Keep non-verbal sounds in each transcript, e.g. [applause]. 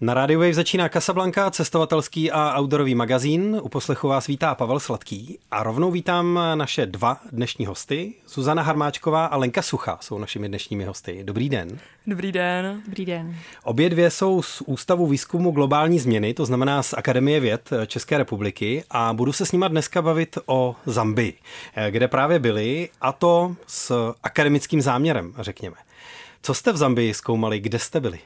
Na Radio Wave začíná Casablanca, cestovatelský a outdoorový magazín. U poslechu vás vítá Pavel Sladký a rovnou vítám naše dva dnešní hosty. Zuzana Harmáčková a Lenka Sucha jsou našimi dnešními hosty. Dobrý den. Dobrý den. Dobrý den. Obě dvě jsou z Ústavu výzkumu globální změny, to znamená z Akademie věd České republiky a budu se s nima dneska bavit o Zambii, kde právě byli a to s akademickým záměrem, řekněme. Co jste v Zambii zkoumali, kde jste byli?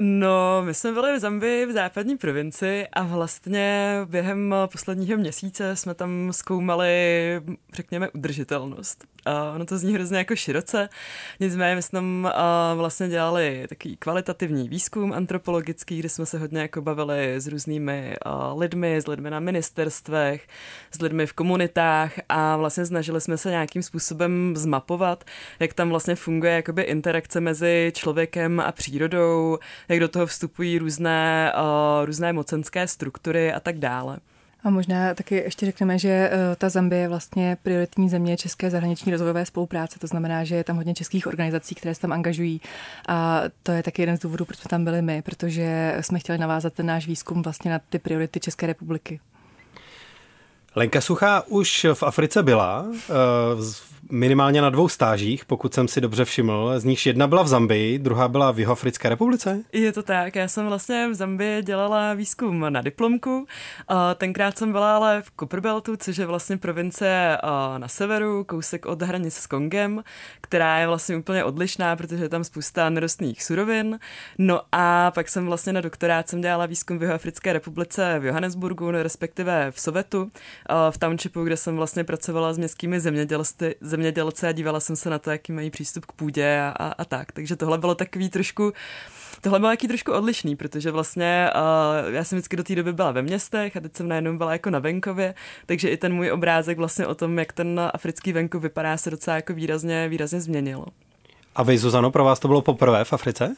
No, my jsme byli v Zambii v západní provinci a vlastně během posledního měsíce jsme tam zkoumali, řekněme, udržitelnost. A ono to zní hrozně jako široce, nicméně my jsme tam vlastně dělali takový kvalitativní výzkum antropologický, kde jsme se hodně jako bavili s různými lidmi, s lidmi na ministerstvech, s lidmi v komunitách a vlastně snažili jsme se nějakým způsobem zmapovat, jak tam vlastně funguje jakoby interakce mezi člověkem a přírodou, jak do toho vstupují různé, uh, různé mocenské struktury a tak dále. A možná taky ještě řekneme, že ta Zambie je vlastně prioritní země České zahraniční rozvojové spolupráce. To znamená, že je tam hodně českých organizací, které se tam angažují. A to je taky jeden z důvodů, proč jsme tam byli my, protože jsme chtěli navázat ten náš výzkum vlastně na ty priority České republiky. Lenka Suchá už v Africe byla, minimálně na dvou stážích, pokud jsem si dobře všiml. Z nich jedna byla v Zambii, druhá byla v Jihoafrické republice. Je to tak, já jsem vlastně v Zambii dělala výzkum na diplomku. Tenkrát jsem byla ale v Copperbeltu, což je vlastně province na severu, kousek od hranice s Kongem, která je vlastně úplně odlišná, protože je tam spousta nerostných surovin. No a pak jsem vlastně na doktorát jsem dělala výzkum v Jihoafrické republice v Johannesburgu, respektive v Sovetu, v townshipu, kde jsem vlastně pracovala s městskými zemědělci, zemědělce a dívala jsem se na to, jaký mají přístup k půdě a, a, a tak. Takže tohle bylo takový trošku Tohle bylo jaký trošku odlišný, protože vlastně uh, já jsem vždycky do té doby byla ve městech a teď jsem najednou byla jako na venkově, takže i ten můj obrázek vlastně o tom, jak ten africký venkov vypadá, se docela jako výrazně, výrazně změnilo. A vy, Zuzano, pro vás to bylo poprvé v Africe?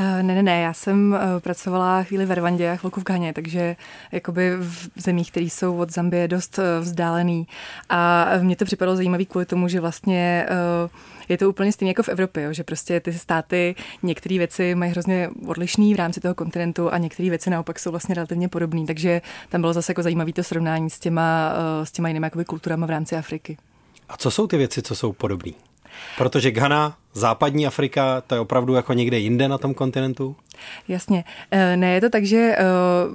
Uh, ne, ne, ne, já jsem uh, pracovala chvíli v Rwandě a chvilku v Ghaně, takže jakoby v zemích, které jsou od Zambie dost uh, vzdálený. A mě to připadalo zajímavé kvůli tomu, že vlastně je to úplně stejné jako v Evropě, jo, že prostě ty státy některé věci mají hrozně odlišný v rámci toho kontinentu a některé věci naopak jsou vlastně relativně podobné. Takže tam bylo zase jako zajímavé to srovnání s těma, s těma jinými kulturama v rámci Afriky. A co jsou ty věci, co jsou podobné? Protože Ghana západní Afrika, to je opravdu jako někde jinde na tom kontinentu? Jasně. Eh, ne, je to tak, že eh,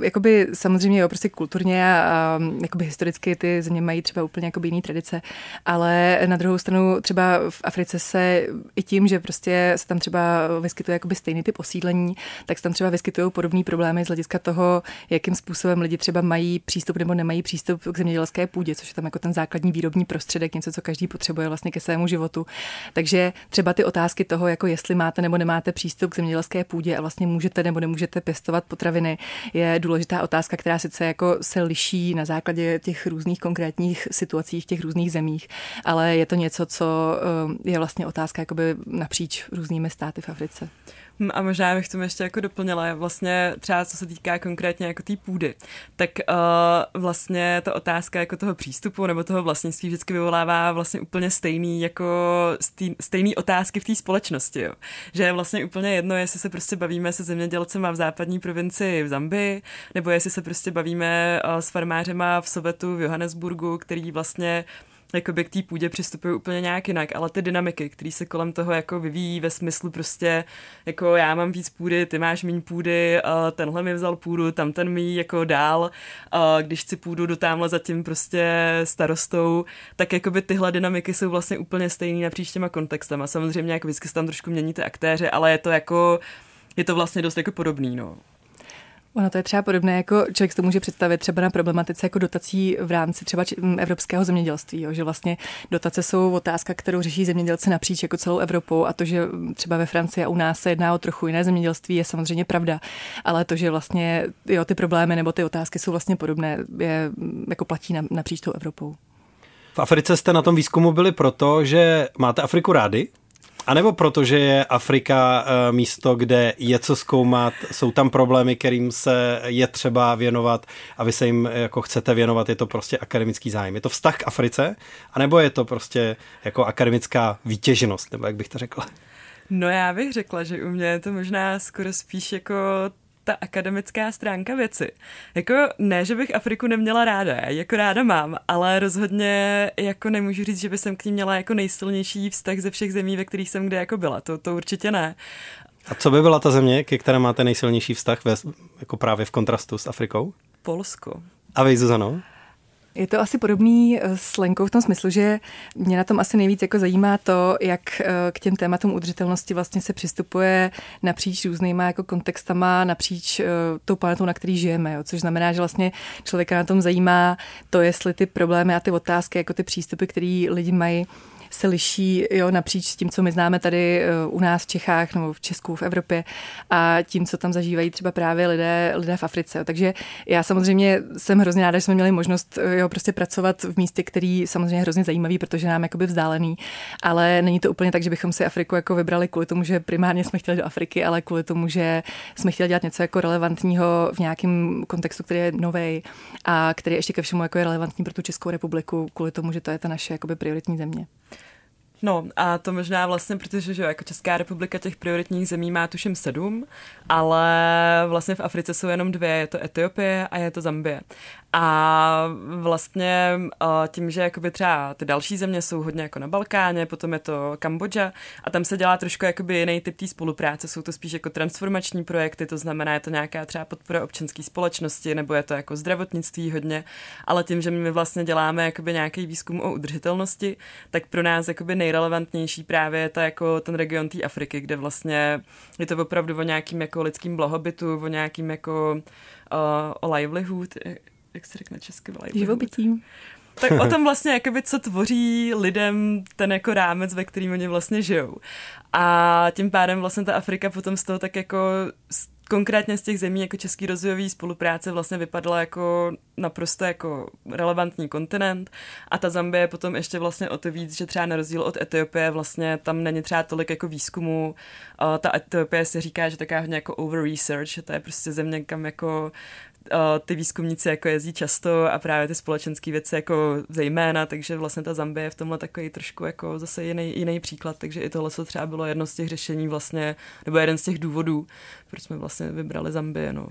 jakoby samozřejmě jo, prostě kulturně a jakoby historicky ty země mají třeba úplně jakoby jiný tradice, ale na druhou stranu třeba v Africe se i tím, že prostě se tam třeba vyskytuje jakoby stejný typ osídlení, tak se tam třeba vyskytují podobné problémy z hlediska toho, jakým způsobem lidi třeba mají přístup nebo nemají přístup k zemědělské půdě, což je tam jako ten základní výrobní prostředek, něco, co každý potřebuje vlastně ke svému životu. Takže třeba ty otázky toho, jako jestli máte nebo nemáte přístup k zemědělské půdě a vlastně můžete nebo nemůžete pěstovat potraviny, je důležitá otázka, která sice jako se liší na základě těch různých konkrétních situací v těch různých zemích, ale je to něco, co eh, je vlastně otázka jakoby napříč různými státy v Africe. Hm, a možná bych tomu ještě jako doplnila, vlastně třeba co se týká konkrétně jako té půdy, tak uh, vlastně ta otázka jako toho přístupu nebo toho vlastnictví vždycky vyvolává vlastně úplně stejný jako stejný otázky v té společnosti, jo. Že je vlastně úplně jedno, jestli se prostě bavíme se zemědělcema v západní provinci v Zambii, nebo jestli se prostě bavíme uh, s farmářema v Sovetu v Johannesburgu, který vlastně jakoby k té půdě přistupují úplně nějak jinak, ale ty dynamiky, které se kolem toho jako vyvíjí ve smyslu prostě jako já mám víc půdy, ty máš méně půdy, tenhle mi vzal půdu, tam ten mi jako dál, když si půdu do tamhle za tím prostě starostou, tak jakoby tyhle dynamiky jsou vlastně úplně stejné napříč těma kontextama. Samozřejmě jako vždycky se tam trošku mění ty aktéři, ale je to jako je to vlastně dost jako podobný, no. Ono to je třeba podobné, jako člověk to může představit třeba na problematice jako dotací v rámci třeba evropského zemědělství, jo, že vlastně dotace jsou otázka, kterou řeší zemědělci napříč jako celou Evropou a to, že třeba ve Francii a u nás se jedná o trochu jiné zemědělství, je samozřejmě pravda, ale to, že vlastně jo, ty problémy nebo ty otázky jsou vlastně podobné, je, jako platí napříč tou Evropou. V Africe jste na tom výzkumu byli proto, že máte Afriku rádi? A nebo protože je Afrika eh, místo, kde je co zkoumat, jsou tam problémy, kterým se je třeba věnovat a vy se jim jako chcete věnovat, je to prostě akademický zájem. Je to vztah k Africe, anebo je to prostě jako akademická výtěžnost, nebo jak bych to řekla? No já bych řekla, že u mě je to možná skoro spíš jako ta akademická stránka věci. Jako ne, že bych Afriku neměla ráda, já jako ráda mám, ale rozhodně jako nemůžu říct, že by jsem k ní měla jako nejsilnější vztah ze všech zemí, ve kterých jsem kde jako byla. To, to určitě ne. A co by byla ta země, ke které máte nejsilnější vztah, ve, jako právě v kontrastu s Afrikou? Polsko. A vy, Zuzano? Je to asi podobný eh, s Lenkou v tom smyslu, že mě na tom asi nejvíc jako zajímá to, jak eh, k těm tématům udržitelnosti vlastně se přistupuje napříč různýma jako kontextama, napříč eh, tou planetou, na který žijeme, jo? což znamená, že vlastně člověka na tom zajímá to, jestli ty problémy a ty otázky, jako ty přístupy, které lidi mají, se liší jo, napříč tím, co my známe tady eh, u nás v Čechách nebo v Česku, v Evropě a tím, co tam zažívají třeba právě lidé, lidé v Africe. Takže já samozřejmě jsem hrozně ráda, že jsme měli možnost eh, jo, prostě pracovat v místě, který samozřejmě hrozně zajímavý, protože nám jakoby vzdálený, ale není to úplně tak, že bychom si Afriku jako vybrali kvůli tomu, že primárně jsme chtěli do Afriky, ale kvůli tomu, že jsme chtěli dělat něco jako relevantního v nějakém kontextu, který je nový a který ještě ke všemu jako je relevantní pro tu Českou republiku, kvůli tomu, že to je ta naše jakoby prioritní země. No a to možná vlastně, protože že jako Česká republika těch prioritních zemí má tuším sedm, ale vlastně v Africe jsou jenom dvě, je to Etiopie a je to Zambie. A vlastně tím, že jakoby třeba ty další země jsou hodně jako na Balkáně, potom je to Kambodža a tam se dělá trošku jakoby jiný typ té spolupráce, jsou to spíš jako transformační projekty, to znamená, je to nějaká třeba podpora občanské společnosti, nebo je to jako zdravotnictví hodně, ale tím, že my vlastně děláme jakoby nějaký výzkum o udržitelnosti, tak pro nás jakoby nejrelevantnější právě je to jako ten region té Afriky, kde vlastně je to opravdu o nějakým jako lidským blahobytu, o nějakým jako uh, o livelihood, jak se řekne česky? Živobytí. Tak o tom vlastně, jakoby, co tvoří lidem ten jako rámec, ve kterým oni vlastně žijou. A tím pádem vlastně ta Afrika potom z toho tak jako konkrétně z těch zemí jako Český rozvojový spolupráce vlastně vypadala jako naprosto jako relevantní kontinent a ta Zambie potom ještě vlastně o to víc, že třeba na rozdíl od Etiopie vlastně tam není třeba tolik jako výzkumu. ta Etiopie se říká, že taká hodně jako over research, že to je prostě země, kam jako ty výzkumníci jako jezdí často a právě ty společenské věci jako zejména, takže vlastně ta Zambie je v tomhle takový trošku jako zase jiný, jiný příklad, takže i tohle co třeba bylo jedno z těch řešení vlastně, nebo jeden z těch důvodů, proč jsme vlastně vybrali Zambie, no.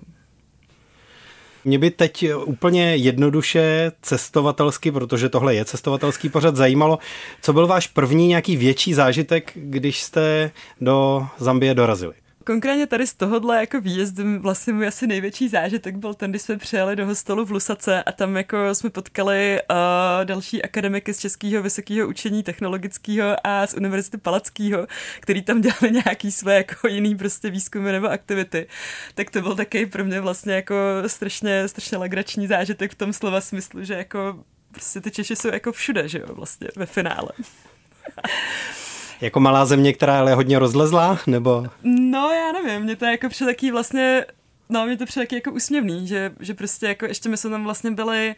Mě by teď úplně jednoduše cestovatelsky, protože tohle je cestovatelský pořad, zajímalo, co byl váš první nějaký větší zážitek, když jste do Zambie dorazili? Konkrétně tady z tohohle jako výjezdu vlastně můj asi největší zážitek byl ten, když jsme přijeli do hostelu v Lusace a tam jako jsme potkali uh, další akademiky z Českého vysokého učení technologického a z Univerzity Palackého, který tam dělali nějaký své jako jiný prostě výzkumy nebo aktivity. Tak to byl taky pro mě vlastně jako strašně, strašně legrační zážitek v tom slova smyslu, že jako prostě ty Češi jsou jako všude, že jo, vlastně ve finále. [laughs] Jako malá země, která je hodně rozlezlá, nebo? No, já nevím, mě to jako přijde taký vlastně No, mě to přijde taky jako úsměvný, že, že prostě jako ještě my jsme tam vlastně byli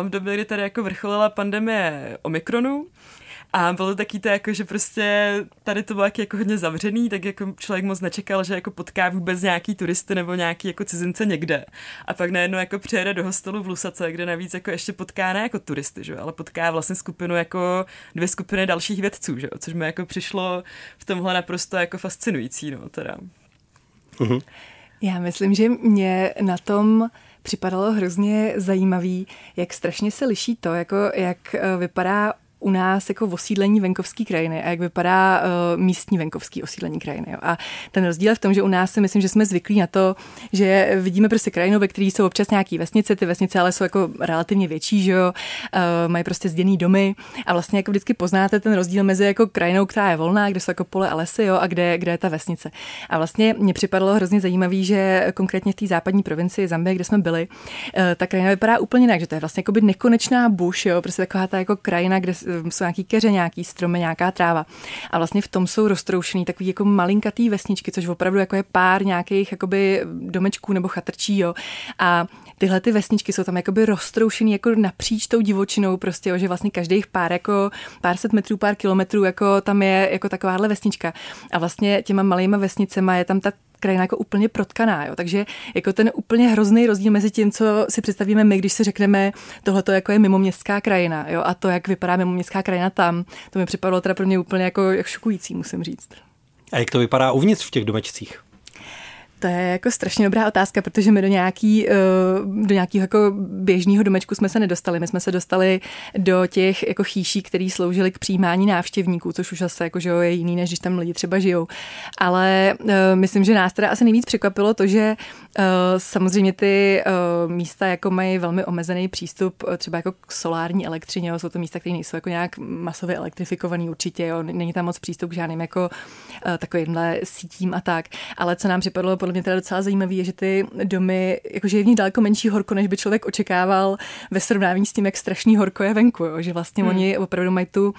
um, v době, kdy tady jako vrcholila pandemie Omikronu a bylo to taky to jako, že prostě tady to bylo jako hodně zavřený, tak jako člověk moc nečekal, že jako potká vůbec nějaký turisty nebo nějaký jako cizince někde. A pak najednou jako přijede do hostelu v Lusace, kde navíc jako ještě potká ne jako turisty, že? ale potká vlastně skupinu jako dvě skupiny dalších vědců, že? což mi jako přišlo v tomhle naprosto jako fascinující, no teda. Uh-huh. Já myslím, že mě na tom připadalo hrozně zajímavý, jak strašně se liší to, jako jak eh, vypadá u nás jako osídlení venkovské krajiny a jak vypadá uh, místní venkovský osídlení krajiny. Jo. A ten rozdíl je v tom, že u nás si myslím, že jsme zvyklí na to, že vidíme prostě krajinu, ve které jsou občas nějaké vesnice, ty vesnice ale jsou jako relativně větší, že jo, uh, mají prostě zděný domy a vlastně jako vždycky poznáte ten rozdíl mezi jako krajinou, která je volná, kde jsou jako pole a lesy, jo, a kde, kde je ta vesnice. A vlastně mě připadalo hrozně zajímavý, že konkrétně v té západní provincii Zambie, kde jsme byli, uh, ta krajina vypadá úplně jinak, že to je vlastně jako by nekonečná buš, jo, prostě taková ta jako krajina, kde jsou nějaký keře, nějaký stromy, nějaká tráva. A vlastně v tom jsou roztroušený takový jako malinkatý vesničky, což opravdu jako je pár nějakých jakoby domečků nebo chatrčí, jo. A tyhle ty vesničky jsou tam jakoby roztroušený jako napříč tou divočinou prostě, jo, že vlastně každých pár jako pár set metrů, pár kilometrů jako tam je jako takováhle vesnička. A vlastně těma malýma vesnicema je tam ta krajina jako úplně protkaná, jo. takže jako ten úplně hrozný rozdíl mezi tím, co si představíme my, když si řekneme, tohle to jako je mimoměstská krajina, jo, a to, jak vypadá mimoměstská krajina tam, to mi připadalo teda pro mě úplně jako jak šokující, musím říct. A jak to vypadá uvnitř v těch domečcích? To je jako strašně dobrá otázka, protože my do, nějaký, eh, do nějakého jako běžného domečku jsme se nedostali. My jsme se dostali do těch jako chýší, které sloužily k přijímání návštěvníků, což už zase jako, že je jiný, než když tam lidi třeba žijou. Ale uh, myslím, že nás teda asi nejvíc překvapilo to, že uh, samozřejmě ty místa jako mají velmi omezený přístup třeba jako k solární elektřině. Jo. Jsou to místa, které nejsou jako nějak masově elektrifikovaný určitě. Jo. Není tam moc přístup k žádným jako takovýmhle sítím a tak. Ale co nám připadlo podle mě teda docela zajímavé, je, že ty domy, jakože je v nich daleko menší horko, než by člověk očekával ve srovnání s tím, jak strašný horko je venku. Jo? Že vlastně hmm. oni opravdu mají tu uh,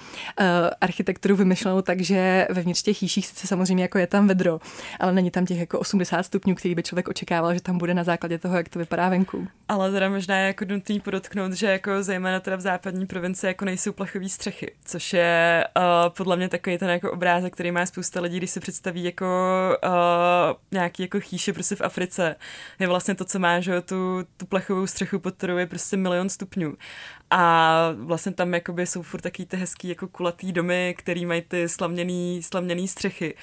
architekturu vymyšlenou tak, že vevnitř těch chýších sice samozřejmě jako je tam vedro, ale není tam těch jako 80 stupňů, který by člověk očekával, že tam bude na základě toho, jak to vypadá venku. Ale teda možná je jako nutný podotknout, že jako zejména teda v západní provincii jako nejsou plachové střechy, což je uh, podle mě takový ten jako obrázek, který má spousta lidí, když se představí jako uh, nějaký jako chýše prostě v Africe. Je vlastně to, co má, že tu, tu plechovou střechu, pod kterou je prostě milion stupňů. A vlastně tam jakoby jsou furt taky ty hezký jako kulatý domy, který mají ty slavněný, slavněný střechy.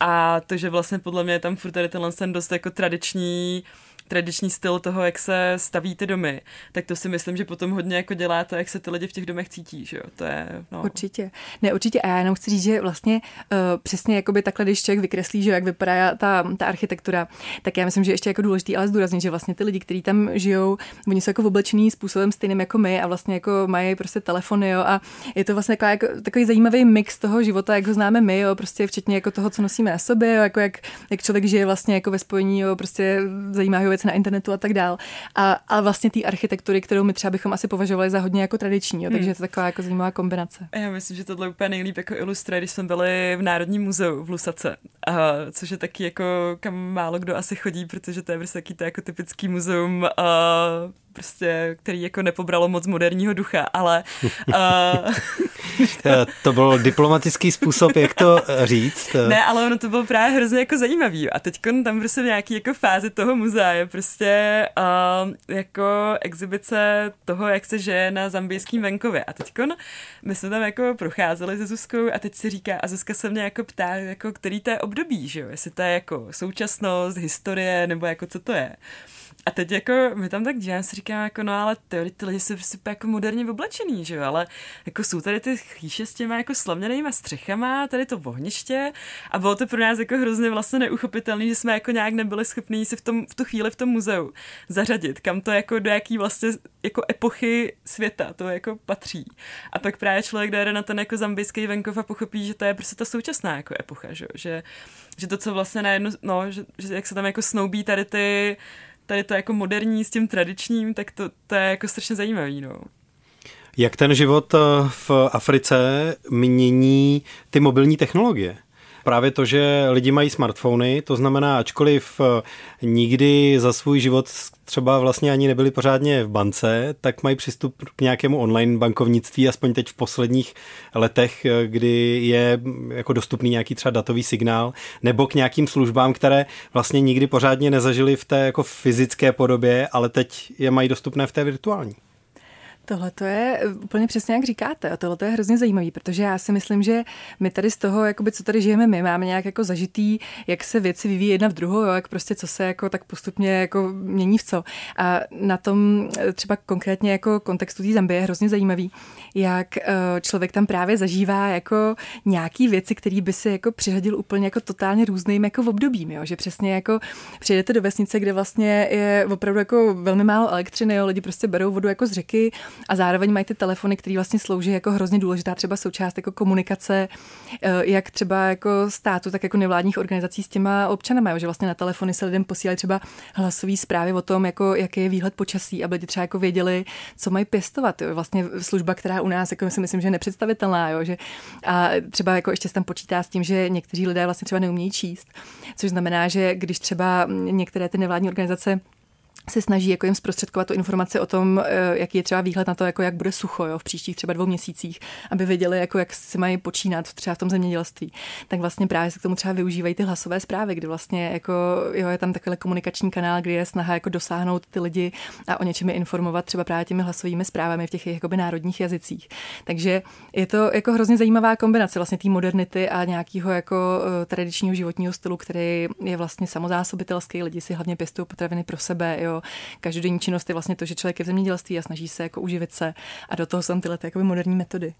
A to, že vlastně podle mě je tam furt tady tenhle ten dost jako tradiční tradiční styl toho, jak se staví ty domy, tak to si myslím, že potom hodně jako dělá to, jak se ty lidi v těch domech cítí, že jo? To je, no. Určitě. Ne, určitě. A já jenom chci říct, že vlastně uh, přesně jakoby takhle, když člověk vykreslí, že jak vypadá ta, ta architektura, tak já myslím, že ještě jako důležitý, ale zdůraznit, že vlastně ty lidi, kteří tam žijou, oni jsou jako oblečený způsobem stejným jako my a vlastně jako mají prostě telefony, jo, a je to vlastně jako, takový zajímavý mix toho života, jak ho známe my, jo, prostě včetně jako toho, co nosíme na sobě, jo, jako jak, jak člověk žije vlastně jako ve spojení, jo, prostě zajímá ho věci na internetu a tak dál. A, a vlastně té architektury, kterou my třeba bychom asi považovali za hodně jako tradiční, jo, takže hmm. je to taková jako zajímavá kombinace. Já myslím, že tohle úplně nejlíp jako ilustruje, když jsme byli v Národním muzeu v Lusace, a, což je taky jako kam málo kdo asi chodí, protože to je prostě taky to jako typický muzeum a, prostě, který jako nepobralo moc moderního ducha, ale... Uh... [laughs] to byl diplomatický způsob, jak to říct. Ne, ale ono to bylo právě hrozně jako zajímavý a teď tam prostě v nějaký jako fázi toho muzea je prostě uh, jako exibice toho, jak se žije na zambijském venkově a teď my jsme tam jako procházeli se Zuzkou a teď si říká, a Zuzka se mě jako ptá, jako který to je období, že jo, jestli to je jako současnost, historie, nebo jako co to je. A teď jako my tam tak děláme, si říkám jako no ale ty, ty lidi jsou prostě jako moderně oblečený, že jo, ale jako jsou tady ty chýše s těma jako slavněnýma střechama, tady to ohniště. A bylo to pro nás jako hrozně vlastně neuchopitelný, že jsme jako nějak nebyli schopní si v, tom, v tu chvíli v tom muzeu zařadit, kam to jako do jaký vlastně jako epochy světa to jako patří. A pak právě člověk jde na ten jako zambijský venkov a pochopí, že to je prostě ta současná jako epocha, že, že, že to, co vlastně najednou, no, že, že jak se tam jako snoubí tady ty tady to jako moderní s tím tradičním, tak to, to je jako strašně zajímavý, no. Jak ten život eh, v Africe mění ty mobilní technologie? Právě to, že lidi mají smartfony, to znamená, ačkoliv eh, nikdy za svůj život třeba vlastně ani nebyli pořádně v bance, tak mají přístup k nějakému online bankovnictví, aspoň teď v posledních letech, eh, kdy je mm, jako dostupný nějaký třeba datový signál, nebo k nějakým službám, které vlastně nikdy pořádně nezažili v té jako fyzické podobě, ale teď je mají dostupné v té virtuální. Tohle to je eh, úplně přesně jak říkáte a tohle to je hrozně zajímavý, protože já si myslím, že my tady z toho, jakoby, co tady žijeme my, máme nějak jako zažitý, jak se věci vyvíjí jedna v druhou, jo, jak prostě co se jako tak postupně jako mění v co. A na tom eh, třeba konkrétně jako kontextu té Zambie je hrozně zajímavý, jak eh, člověk tam právě zažívá jako nějaký věci, které by si jako přihodil úplně jako totálně různým jako obdobím, jo, že přesně jako přijedete do vesnice, kde vlastně je opravdu jako velmi málo elektřiny, jo, lidi prostě berou vodu jako z řeky, a zároveň mají ty telefony, které vlastně slouží jako hrozně důležitá třeba součást jako komunikace, eh, jak třeba jako státu, tak jako nevládních organizací s těma občanama, že vlastně na telefony se lidem posílají třeba hlasové zprávy o tom, jako jaký je výhled počasí, aby lidi třeba jako věděli, co mají pěstovat. Jo. Vlastně služba, která u nás jako si myslím, že je nepředstavitelná, jo, že a třeba jako ještě tam počítá s tím, že někteří lidé vlastně třeba neumějí číst, což znamená, že když třeba některé ty nevládní organizace se snaží jako jim zprostředkovat tu informaci o tom, eh, jaký je třeba výhled na to, jako jak bude sucho jo, v příštích třeba dvou měsících, aby věděli, jako jak si mají počínat třeba v tom zemědělství. Tak vlastně právě se k tomu třeba využívají ty hlasové zprávy, kdy vlastně jako, jo, je tam takový komunikační kanál, kdy je snaha jako dosáhnout ty lidi a o něčem je informovat třeba právě těmi hlasovými zprávami v těch jakoby národních jazycích. Takže je to jako hrozně zajímavá kombinace vlastně té modernity a nějakého jako uh, tradičního životního stylu, který je vlastně samozásobitelský. Lidi si hlavně pěstují potraviny pro sebe, jo, každodenní činnost je vlastně to, že člověk je v zemědělství a snaží se jako uživit se a do toho jsou tyhle jakoby moderní metody.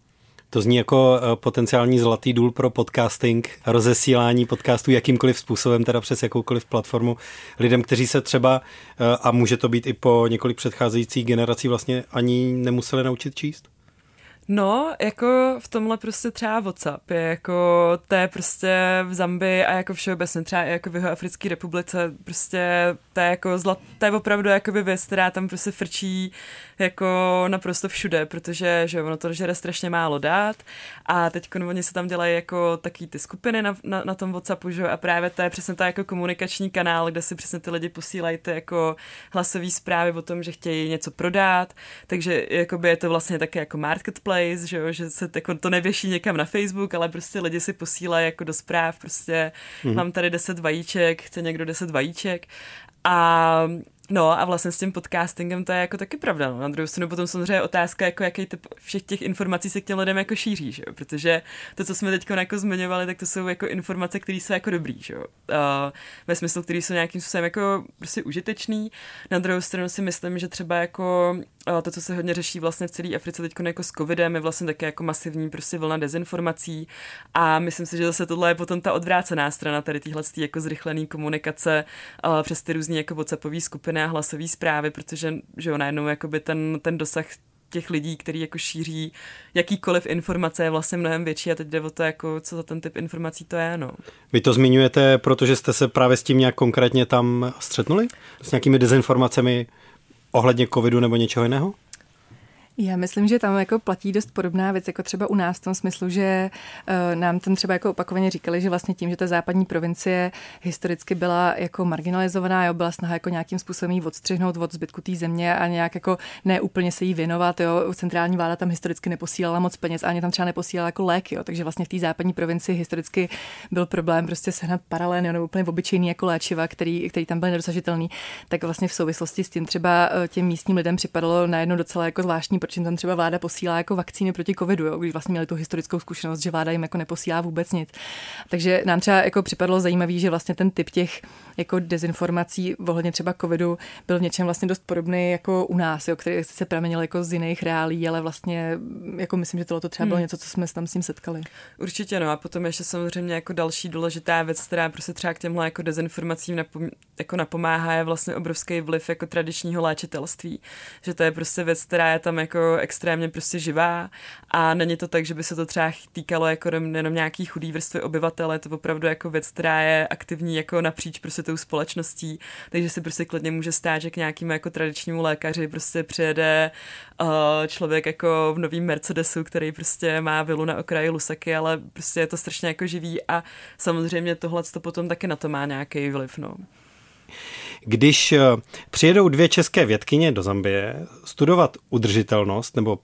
To zní jako eh, potenciální zlatý důl pro podcasting, rozesílání podcastů jakýmkoliv způsobem, teda přes jakoukoliv platformu lidem, kteří se třeba, eh, a může to být i po několik předcházejících generací, vlastně ani nemuseli naučit číst? No, jako v tomhle prostě třeba WhatsApp je jako, to je prostě v Zambii a jako všeobecně třeba i jako v jeho Africké republice, prostě to je jako zlat, to je opravdu jakoby věc, která tam prostě frčí jako naprosto všude, protože že ono to žere strašně málo dát. A teď oni se tam dělají jako taky ty skupiny na, na, na tom Whatsappu, že a právě to je přesně ta jako komunikační kanál, kde si přesně ty lidi posílají ty jako hlasové zprávy o tom, že chtějí něco prodat, takže jakoby je to vlastně také jako marketplace, že, jo, že se jako to nevěší někam na Facebook, ale prostě lidi si posílají jako do zpráv, prostě mm-hmm. mám tady 10 vajíček, chce někdo 10 vajíček. A No a vlastně s tím podcastingem to je jako taky pravda. No. Na druhou stranu potom samozřejmě otázka, jako jaký typ všech těch informací se k těm lidem jako šíří, že jo? protože to, co jsme teď jako zmiňovali, tak to jsou jako informace, které jsou jako dobrý, že jo? Uh, ve smyslu, které jsou nějakým způsobem jako prostě užitečný. Na druhou stranu si myslím, že třeba jako to, co se hodně řeší vlastně v celé Africe teď jako s covidem, je vlastně také jako masivní prostě vlna dezinformací a myslím si, že zase tohle je potom ta odvrácená strana tady téhle jako zrychlený komunikace přes ty různé jako WhatsAppové skupiny a hlasové zprávy, protože že jo, najednou jakoby ten, ten dosah těch lidí, který jako šíří jakýkoliv informace je vlastně mnohem větší a teď jde o to, jako, co za ten typ informací to je. No. Vy to zmiňujete, protože jste se právě s tím nějak konkrétně tam střetnuli? S nějakými dezinformacemi ohledně covidu nebo něčeho jiného? Já myslím, že tam jako platí dost podobná věc, jako třeba u nás v tom smyslu, že uh, nám tam třeba jako opakovaně říkali, že vlastně tím, že ta západní provincie historicky byla jako marginalizovaná, jo, byla snaha jako nějakým způsobem jí odstřihnout od zbytku té země a nějak jako neúplně se jí věnovat. Jo. Centrální vláda tam historicky neposílala moc peněz, ani tam třeba neposílala jako léky, jo. takže vlastně v té západní provincii historicky byl problém prostě sehnat paralén nebo úplně obyčejný jako léčiva, který, který tam byl nedosažitelný. Tak vlastně v souvislosti s tím třeba eh, těm místním lidem připadalo najednou docela jako zvláštní, proč jim tam třeba vláda posílá jako vakcíny proti covidu, jo, když vlastně měli tu historickou zkušenost, že vláda jim jako neposílá vůbec nic. Takže nám třeba jako připadlo zajímavý, že vlastně ten typ těch jako dezinformací ohledně třeba covidu byl v něčem vlastně dost podobný jako u nás, jo, který se pramenil jako z jiných reálí, ale vlastně jako myslím, že tohle to třeba bylo hmm. něco, co jsme tam s tím setkali. Určitě no a potom ještě samozřejmě jako další důležitá věc, která prostě třeba k těmhle jako dezinformacím napom- jako napomáhá, je vlastně obrovský vliv jako tradičního léčitelství. Že to je prostě věc, která je tam jako extrémně prostě živá a není to tak, že by se to třeba týkalo jako jenom nějaký chudý vrstvy obyvatel, je to opravdu jako věc, která je aktivní jako napříč prostě tou společností, takže si prostě klidně může stát, že k nějakému jako tradičnímu lékaři prostě přijede uh, člověk jako v novém Mercedesu, který prostě má vilu na okraji Lusaky, ale prostě je to strašně jako živý a samozřejmě tohle to potom taky na to má nějaký vliv, no. Když eh, přijedou dvě české vědkyně do Zambie studovat udržitelnost nebo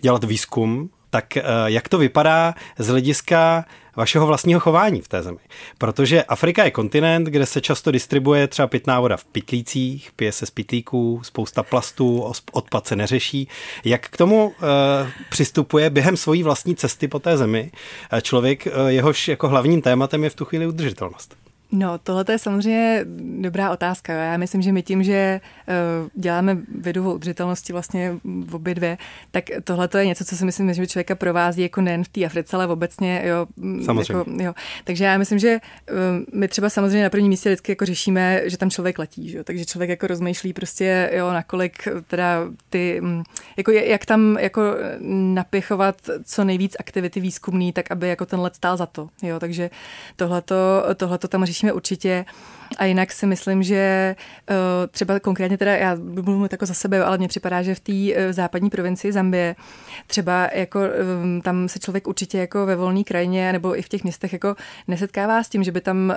dělat výzkum, tak eh, jak to vypadá z hlediska vašeho vlastního chování v té zemi. Protože Afrika je kontinent, kde se často distribuje třeba pitná voda v pitlících, pije se z pitlíků, spousta plastů, odpad se neřeší. Jak k tomu uh, přistupuje během svojí vlastní cesty po té zemi člověk, jehož jako hlavním tématem je v tu chvíli udržitelnost? No, tohle je samozřejmě dobrá otázka. Já myslím, že my tím, že uh, děláme vědu o udržitelnosti vlastně v obě dvě, tak tohle je něco, co si myslím, že člověka provází jako nejen v té Africe, ale obecně. Jo, samozřejmě. Jako, jo. Takže já myslím, že uh, my třeba samozřejmě na prvním místě vždycky jako řešíme, že tam člověk letí, že? takže člověk jako rozmýšlí prostě, jo, nakolik teda ty, jako jak tam jako napichovat co nejvíc aktivity výzkumný, tak aby jako ten let stál za to. Jo, takže tohleto, tohleto tam řešíme určitě. A jinak si myslím, že uh, třeba konkrétně teda, já budu mluvit jako za sebe, ale mně připadá, že v té uh, západní provincii Zambie třeba jako um, tam se člověk určitě jako ve volné krajině nebo i v těch městech jako nesetkává s tím, že by tam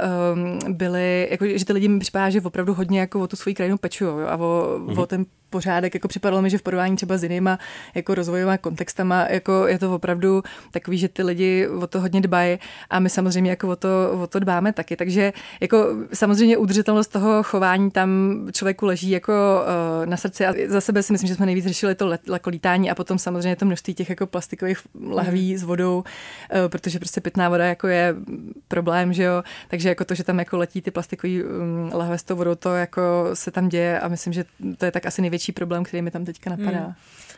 byly, jako, že ty lidi mi připadá, že opravdu hodně jako o tu svoji krajinu pečují a o, mm-hmm. o ten pořádek, jako připadalo mi, že v porovnání třeba s jinýma jako rozvojovými kontextama, jako je to opravdu takový, že ty lidi o to hodně dbají a my samozřejmě jako o to, o to dbáme taky. Takže jako samozřejmě udržitelnost toho chování tam člověku leží jako uh, na srdci a za sebe si myslím, že jsme nejvíc řešili to let, jako lítání a potom samozřejmě to množství těch jako plastikových lahví mm. s vodou, uh, protože prostě pitná voda jako je problém, že jo, takže jako to, že tam jako letí ty plastikové um, lahve s tou vodou, to jako se tam děje a myslím, že to je tak asi největší problém, který mi tam teďka napadá. Hmm.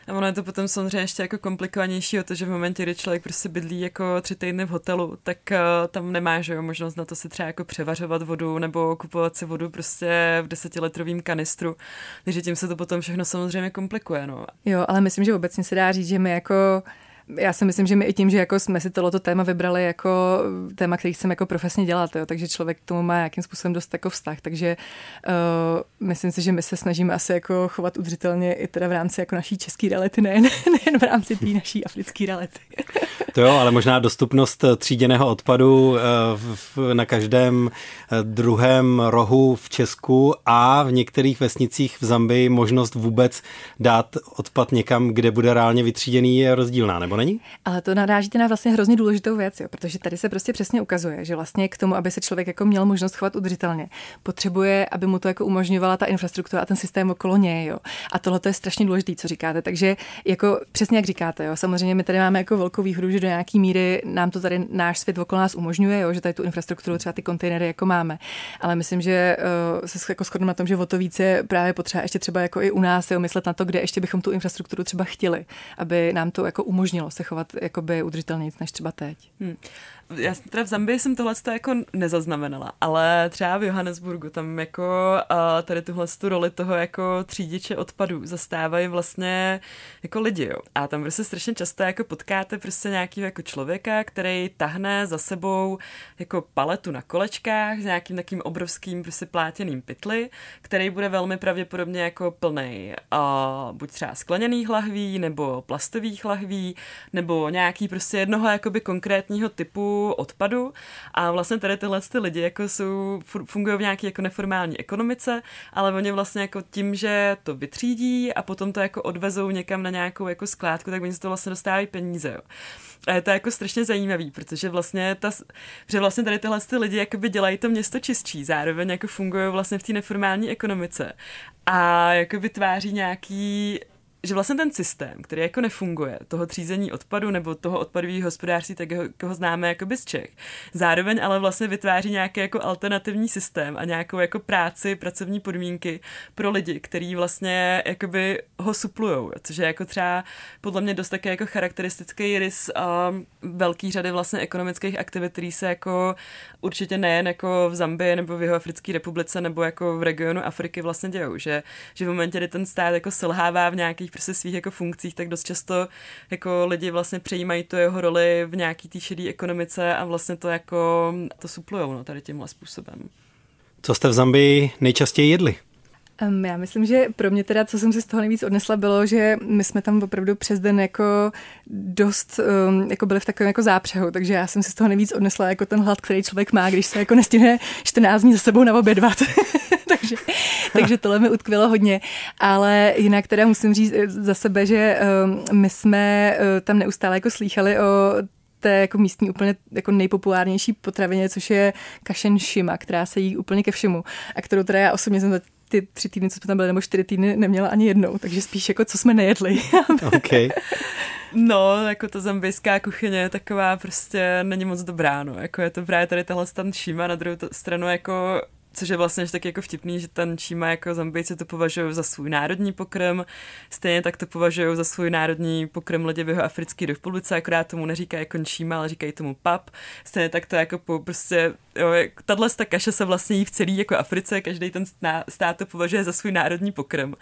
A ono je to potom samozřejmě ještě jako komplikovanější o to, že v momentě, kdy člověk prostě bydlí jako tři týdny v hotelu, tak uh, tam nemá že jo, možnost na to si třeba jako převařovat vodu nebo kupovat si vodu prostě v desetiletrovém kanistru. Takže tím se to potom všechno samozřejmě komplikuje. No. Jo, ale myslím, že obecně se dá říct, že my jako já si myslím, že my i tím, že jako jsme si tohleto téma vybrali jako téma, který chceme jako profesně dělat, jo, takže člověk k tomu má nějakým způsobem dost jako vztah, takže uh, myslím si, že my se snažíme asi jako chovat udržitelně i teda v rámci jako naší české reality, nejen, nejen v rámci té naší africké reality. To jo, ale možná dostupnost tříděného odpadu eh, na každém eh, druhém rohu v Česku a v některých vesnicích v Zambii možnost vůbec dát odpad někam, kde bude reálně vytříděný, je rozdílná, nebo není? Ale to narážíte na vlastně hrozně důležitou věc, jo, protože tady se prostě přesně ukazuje, že vlastně k tomu, aby se člověk jako měl možnost chovat udržitelně, potřebuje, aby mu to jako umožňovala ta infrastruktura a ten systém okolo něj. Jo. A tohle je strašně důležité, co říkáte. Takže jako přesně jak říkáte, jo, samozřejmě my tady máme jako velkou výhodu, že do nějaký míry nám to tady náš svět okolo nás umožňuje, jo, že tady tu infrastrukturu, třeba ty kontejnery jako máme. Ale myslím, že uh, se jako shodneme na tom, že o to více právě potřeba ještě třeba jako i u nás jo, myslet na to, kde ještě bychom tu infrastrukturu třeba chtěli, aby nám to jako umožnilo se chovat jakoby udržitelněji než třeba teď. Hmm já teda v Zambii jsem tohle jako nezaznamenala, ale třeba v Johannesburgu tam jako uh, tady tuhle tu roli toho jako třídiče odpadů zastávají vlastně jako lidi, jo. A tam prostě strašně často jako potkáte prostě nějakého jako člověka, který tahne za sebou jako paletu na kolečkách s nějakým takým obrovským prostě plátěným pytli, který bude velmi pravděpodobně jako plný uh, buď třeba skleněných lahví, nebo plastových lahví, nebo nějaký prostě jednoho jakoby konkrétního typu odpadu a vlastně tady tyhle ty lidi jako jsou, fungují v nějaké jako neformální ekonomice, ale oni vlastně jako tím, že to vytřídí a potom to jako odvezou někam na nějakou jako skládku, tak oni si to vlastně dostávají peníze, jo. A je to jako strašně zajímavý, protože vlastně, ta, že vlastně tady tyhle ty lidi jakoby dělají to město čistší, zároveň jako fungují vlastně v té neformální ekonomice a jako vytváří nějaký že vlastně ten systém, který jako nefunguje, toho třízení odpadu nebo toho odpadového hospodářství, tak ho, ho známe jako z Čech. Zároveň ale vlastně vytváří nějaký jako alternativní systém a nějakou jako práci, pracovní podmínky pro lidi, kteří vlastně jakoby ho suplujou, což je jako třeba podle mě dost také jako charakteristický rys um, velký řady vlastně ekonomických aktivit, který se jako určitě nejen jako v Zambii nebo v jeho Africké republice nebo jako v regionu Afriky vlastně dějou, že, že v momentě, kdy ten stát jako selhává v nějakých nějakých prostě svých jako funkcích, tak dost často jako lidi vlastně přejímají tu jeho roli v nějaký té šedé ekonomice a vlastně to jako to suplujou no, tady tímhle způsobem. Co jste v Zambii nejčastěji jedli? Um, já myslím, že pro mě teda, co jsem si z toho nejvíc odnesla, bylo, že my jsme tam opravdu přes den jako dost um, jako byli v takovém jako zápřehu, takže já jsem si z toho nejvíc odnesla jako ten hlad, který člověk má, když se jako nestihne 14 dní za sebou na obědvat. [laughs] takže, takže tohle mi utkvělo hodně. Ale jinak teda musím říct eh, za sebe, že um, my jsme uh, tam neustále jako slýchali o té jako místní úplně jako nejpopulárnější potravině, což je kašen šima, která se jí úplně ke všemu a kterou teda já osobně jsem ty tři týdny, co jsme tam byli, nebo čtyři týdny, neměla ani jednou, takže spíš jako co jsme nejedli. [laughs] okay. No, jako ta zambijská kuchyně je taková prostě není moc dobrá, no. Jako je to právě tady tahle stan šíma, na druhou stranu jako což je vlastně tak jako vtipný, že ten Číma jako Zambijci to považují za svůj národní pokrm, stejně tak to považují za svůj národní pokrm lidi v jeho africké republice, akorát tomu neříkají jako Číma, ale říkají tomu pap, stejně tak to jako po, prostě, jo, tahle ta kaše se vlastně jí v celé jako Africe, každý ten stát to považuje za svůj národní pokrm.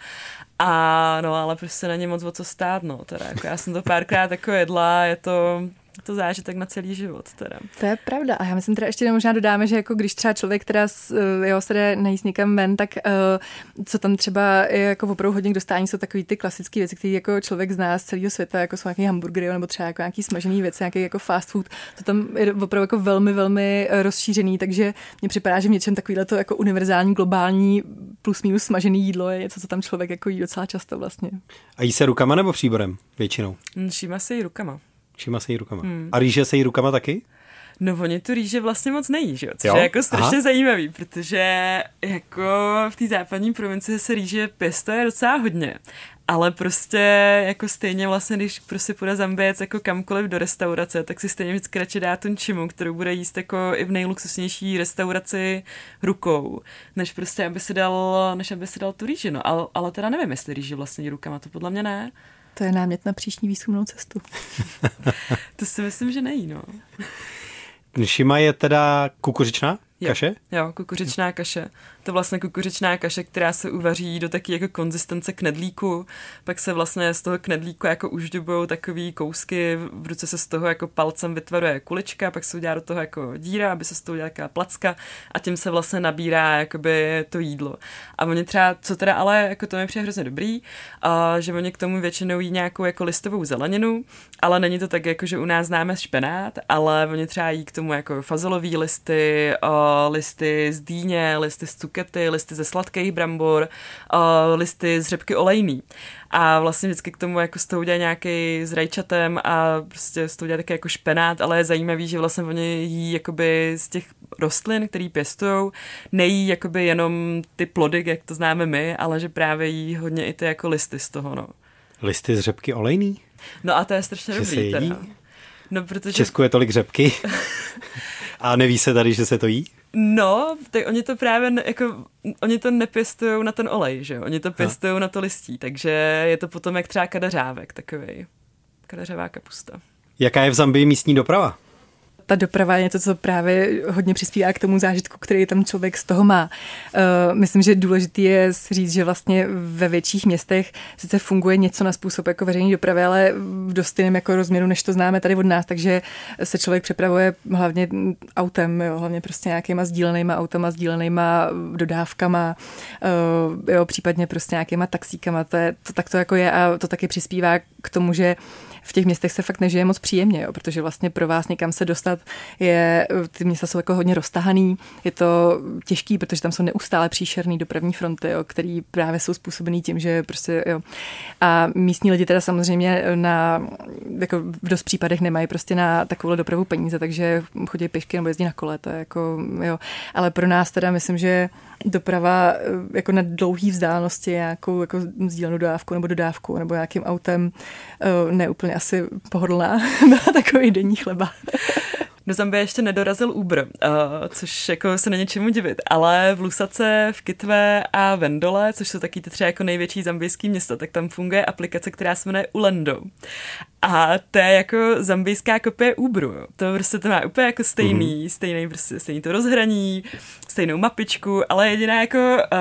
A no, ale prostě není moc o co stát, no, teda, jako já jsem to párkrát jako jedla, je to, to zážitek na celý život. Teda. To je pravda. A já myslím, teda ještě možná dodáme, že jako když třeba člověk, která eh, jeho se jde najíst někam ven, tak uh, co tam třeba je jako opravdu hodně k dostání, jsou takové ty klasické věci, které jako člověk zná z celého světa, jako jsou nějaké hamburgery nebo třeba jako nějaký smažený věci, nějaký jako fast food. To tam je opravdu jako velmi, velmi eh, rozšířený, takže mně připadá, že v něčem takovýhle to jako univerzální, globální plus minus smažený jídlo je něco, co tam člověk jako jí docela často vlastně. A jí se rukama nebo příborem většinou? Všíma se jí rukama. Všíma se jí rukama. Hmm. A rýže se jí rukama taky? No oni tu rýže vlastně moc nejí, že jo? Což jo? je jako strašně Aha. zajímavý, protože jako v té západní provincii se rýže pěstuje docela hodně. Ale prostě jako stejně vlastně, když prostě půjde zamběc jako kamkoliv do restaurace, tak si stejně vždycky radši dá tu čimu, kterou bude jíst jako i v nejluxusnější restauraci rukou, než prostě, aby si dal, než aby si dal tu rýži, no. Ale, ale teda nevím, jestli rýži vlastně rukama, to podle mě ne. To je námět na příští výzkumnou cestu. [laughs] to si myslím, že nejí, no. Šima je teda kukuřičná kaše? Jo, kukuřičná kaše to vlastně kukuřičná kaše, která se uvaří do taky jako konzistence knedlíku, pak se vlastně z toho knedlíku jako uždubují takový kousky, v ruce se z toho jako palcem vytvaruje kulička, pak se udělá do toho jako díra, aby se z toho udělala placka a tím se vlastně nabírá jakoby to jídlo. A oni třeba, co teda ale, jako to mi přijde hrozně dobrý, a že oni k tomu většinou jí nějakou jako listovou zeleninu, ale není to tak jako, že u nás známe špenát, ale oni třeba jí k tomu jako fazolový listy, listy z dýně, listy z cukru, brikety, listy ze sladkých brambor, listy z řepky olejný. A vlastně vždycky k tomu jako z toho udělá nějaký s rajčatem a prostě z toho udělá také jako špenát, ale je zajímavý, že vlastně oni jí jakoby z těch rostlin, který pěstují, nejí jakoby jenom ty plody, jak to známe my, ale že právě jí hodně i ty jako listy z toho, no. Listy z řepky olejný? No a to je strašně že dobrý teda. No, protože... V Česku je tolik řepky [laughs] a neví se tady, že se to jí? No, tak oni to právě jako, oni to nepěstují na ten olej, že jo? Oni to pěstují na to listí, takže je to potom jak třeba kadeřávek takový. Kadeřová kapusta. Jaká je v Zambii místní doprava? Ta doprava je něco, co právě hodně přispívá k tomu zážitku, který tam člověk z toho má. Uh, myslím, že důležité je říct, že vlastně ve větších městech sice funguje něco na způsob jako veřejné dopravy, ale v dost jiném jako rozměru, než to známe tady od nás, takže se člověk přepravuje hlavně autem, jo, hlavně prostě nějakýma sdílenýma autama, sdílenýma dodávkama, uh, jo, případně prostě nějakýma taxíkama, to, je, to tak to jako je a to taky přispívá k tomu, že v těch městech se fakt nežije moc příjemně, jo, protože vlastně pro vás někam se dostat je, ty města jsou jako hodně roztahaný, je to těžký, protože tam jsou neustále příšerný dopravní fronty, jo, který právě jsou způsobený tím, že prostě, jo. A místní lidi teda samozřejmě na, jako v dost případech nemají prostě na takovou dopravu peníze, takže chodí pěšky nebo jezdí na kole, to je jako, jo. Ale pro nás teda myslím, že doprava eh, jako na dlouhé vzdálenosti nějakou jako sdílenou dodávku nebo dodávku nebo nějakým autem eh, neúplně asi pohodlná [laughs] na takový denní chleba. Do Zambie ještě nedorazil Uber, uh, což jako se není čemu divit, ale v Lusace, v Kitve a Vendole, což jsou taky ty tři jako největší zambijský města, tak tam funguje aplikace, která se jmenuje Ulendo. A to je jako zambijská kopie Uberu. To prostě to má úplně jako stejný, mm-hmm. stejný, prostě, stejný to rozhraní, stejnou mapičku, ale jediná jako, uh,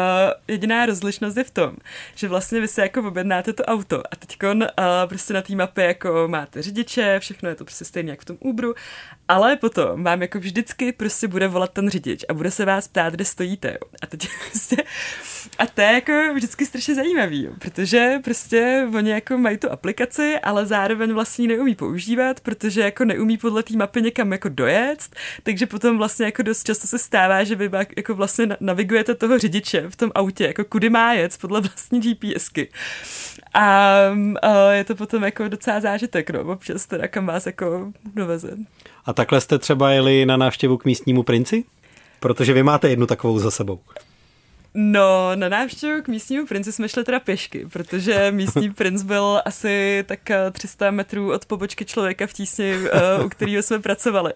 jediná rozlišnost je v tom, že vlastně vy se jako objednáte to auto a teď uh, prostě na té mapě jako máte řidiče, všechno je to prostě stejné jak v tom Uberu, ale potom vám jako vždycky prostě bude volat ten řidič a bude se vás ptát, kde stojíte. Jo. A teď [laughs] prostě, a to je jako vždycky strašně zajímavý, jo, protože prostě oni jako mají tu aplikaci, ale zároveň vlastně neumí používat, protože jako neumí podle té mapy někam jako dojet, takže potom vlastně jako dost často se stává, že vy jako vlastně navigujete toho řidiče v tom autě, jako kudy má jet podle vlastní GPSky. A, a je to potom jako docela zážitek, no, občas teda kam vás jako doveze. A takhle jste třeba jeli na návštěvu k místnímu princi? Protože vy máte jednu takovou za sebou. No, na návštěvu k místnímu princi jsme šli teda pěšky, protože místní [laughs] princ byl asi tak 300 eh, metrů od pobočky člověka v tísni, uh, u kterého jsme pracovali.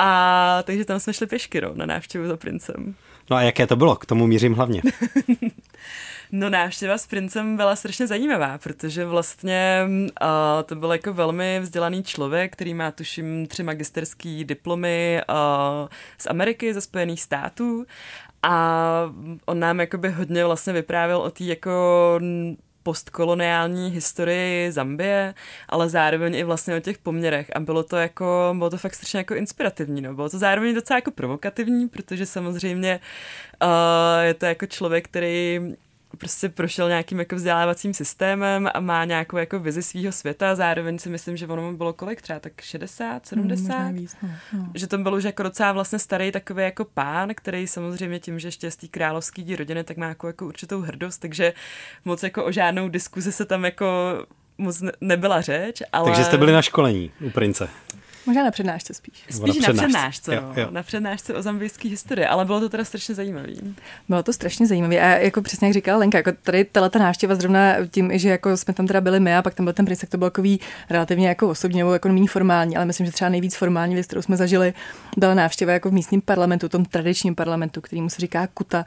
A takže tam jsme šli pěšky, no, na návštěvu za princem. No a jaké to bylo? K tomu mířím hlavně. [laughs] No návštěva s princem byla strašně zajímavá, protože vlastně uh, to byl jako velmi vzdělaný člověk, který má tuším tři magisterský diplomy uh, z Ameriky, ze Spojených států a on nám jakoby hodně vlastně vyprávěl o té jako postkoloniální historii Zambie, ale zároveň i vlastně o těch poměrech a bylo to jako, bylo to fakt strašně jako inspirativní, no. Bylo to zároveň docela jako provokativní, protože samozřejmě uh, je to jako člověk, který prostě prošel nějakým jako vzdělávacím systémem a má nějakou jako vizi svého světa. Zároveň si myslím, že ono mu bylo kolik třeba, tak 60, 70? Hmm, víc, no. No. Že to byl už jako docela vlastně starý takový jako pán, který samozřejmě tím, že ještě z té královské rodiny, tak má jako, jako určitou hrdost, takže moc jako o žádnou diskuzi se tam jako moc nebyla řeč, ale... Takže jste byli na školení u prince. Možná na přednášce spíš. Spíš na přednášce, na přednášce, jo, jo. na přednášce o zambijské historii, ale bylo to teda strašně zajímavé. Bylo to strašně zajímavé a jako přesně jak říkala Lenka, jako tady ta návštěva zrovna tím, že jako jsme tam teda byli my a pak tam byl ten princ, to bylo takový relativně jako osobní nebo jako méně formální, ale myslím, že třeba nejvíc formální věc, kterou jsme zažili, byla návštěva jako v místním parlamentu, tom tradičním parlamentu, kterýmu se říká Kuta.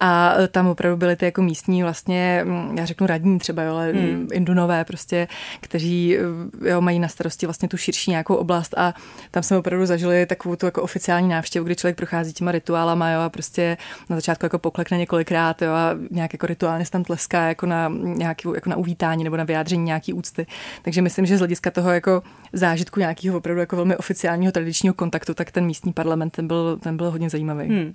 A tam opravdu byly ty jako místní vlastně, mm, já řeknu radní třeba, jo, ale hmm. indunové prostě, kteří jo, mají na starosti vlastně tu širší nějakou oblast a tam jsme opravdu zažili takovou tu jako oficiální návštěvu, kdy člověk prochází těma rituálama jo, a prostě na začátku jako poklekne několikrát jo, a nějak jako rituálně se tam tleská jako na, nějaký, jako na uvítání nebo na vyjádření nějaký úcty. Takže myslím, že z hlediska toho jako zážitku nějakého opravdu jako velmi oficiálního tradičního kontaktu, tak ten místní parlament ten byl, ten byl hodně zajímavý. Hmm.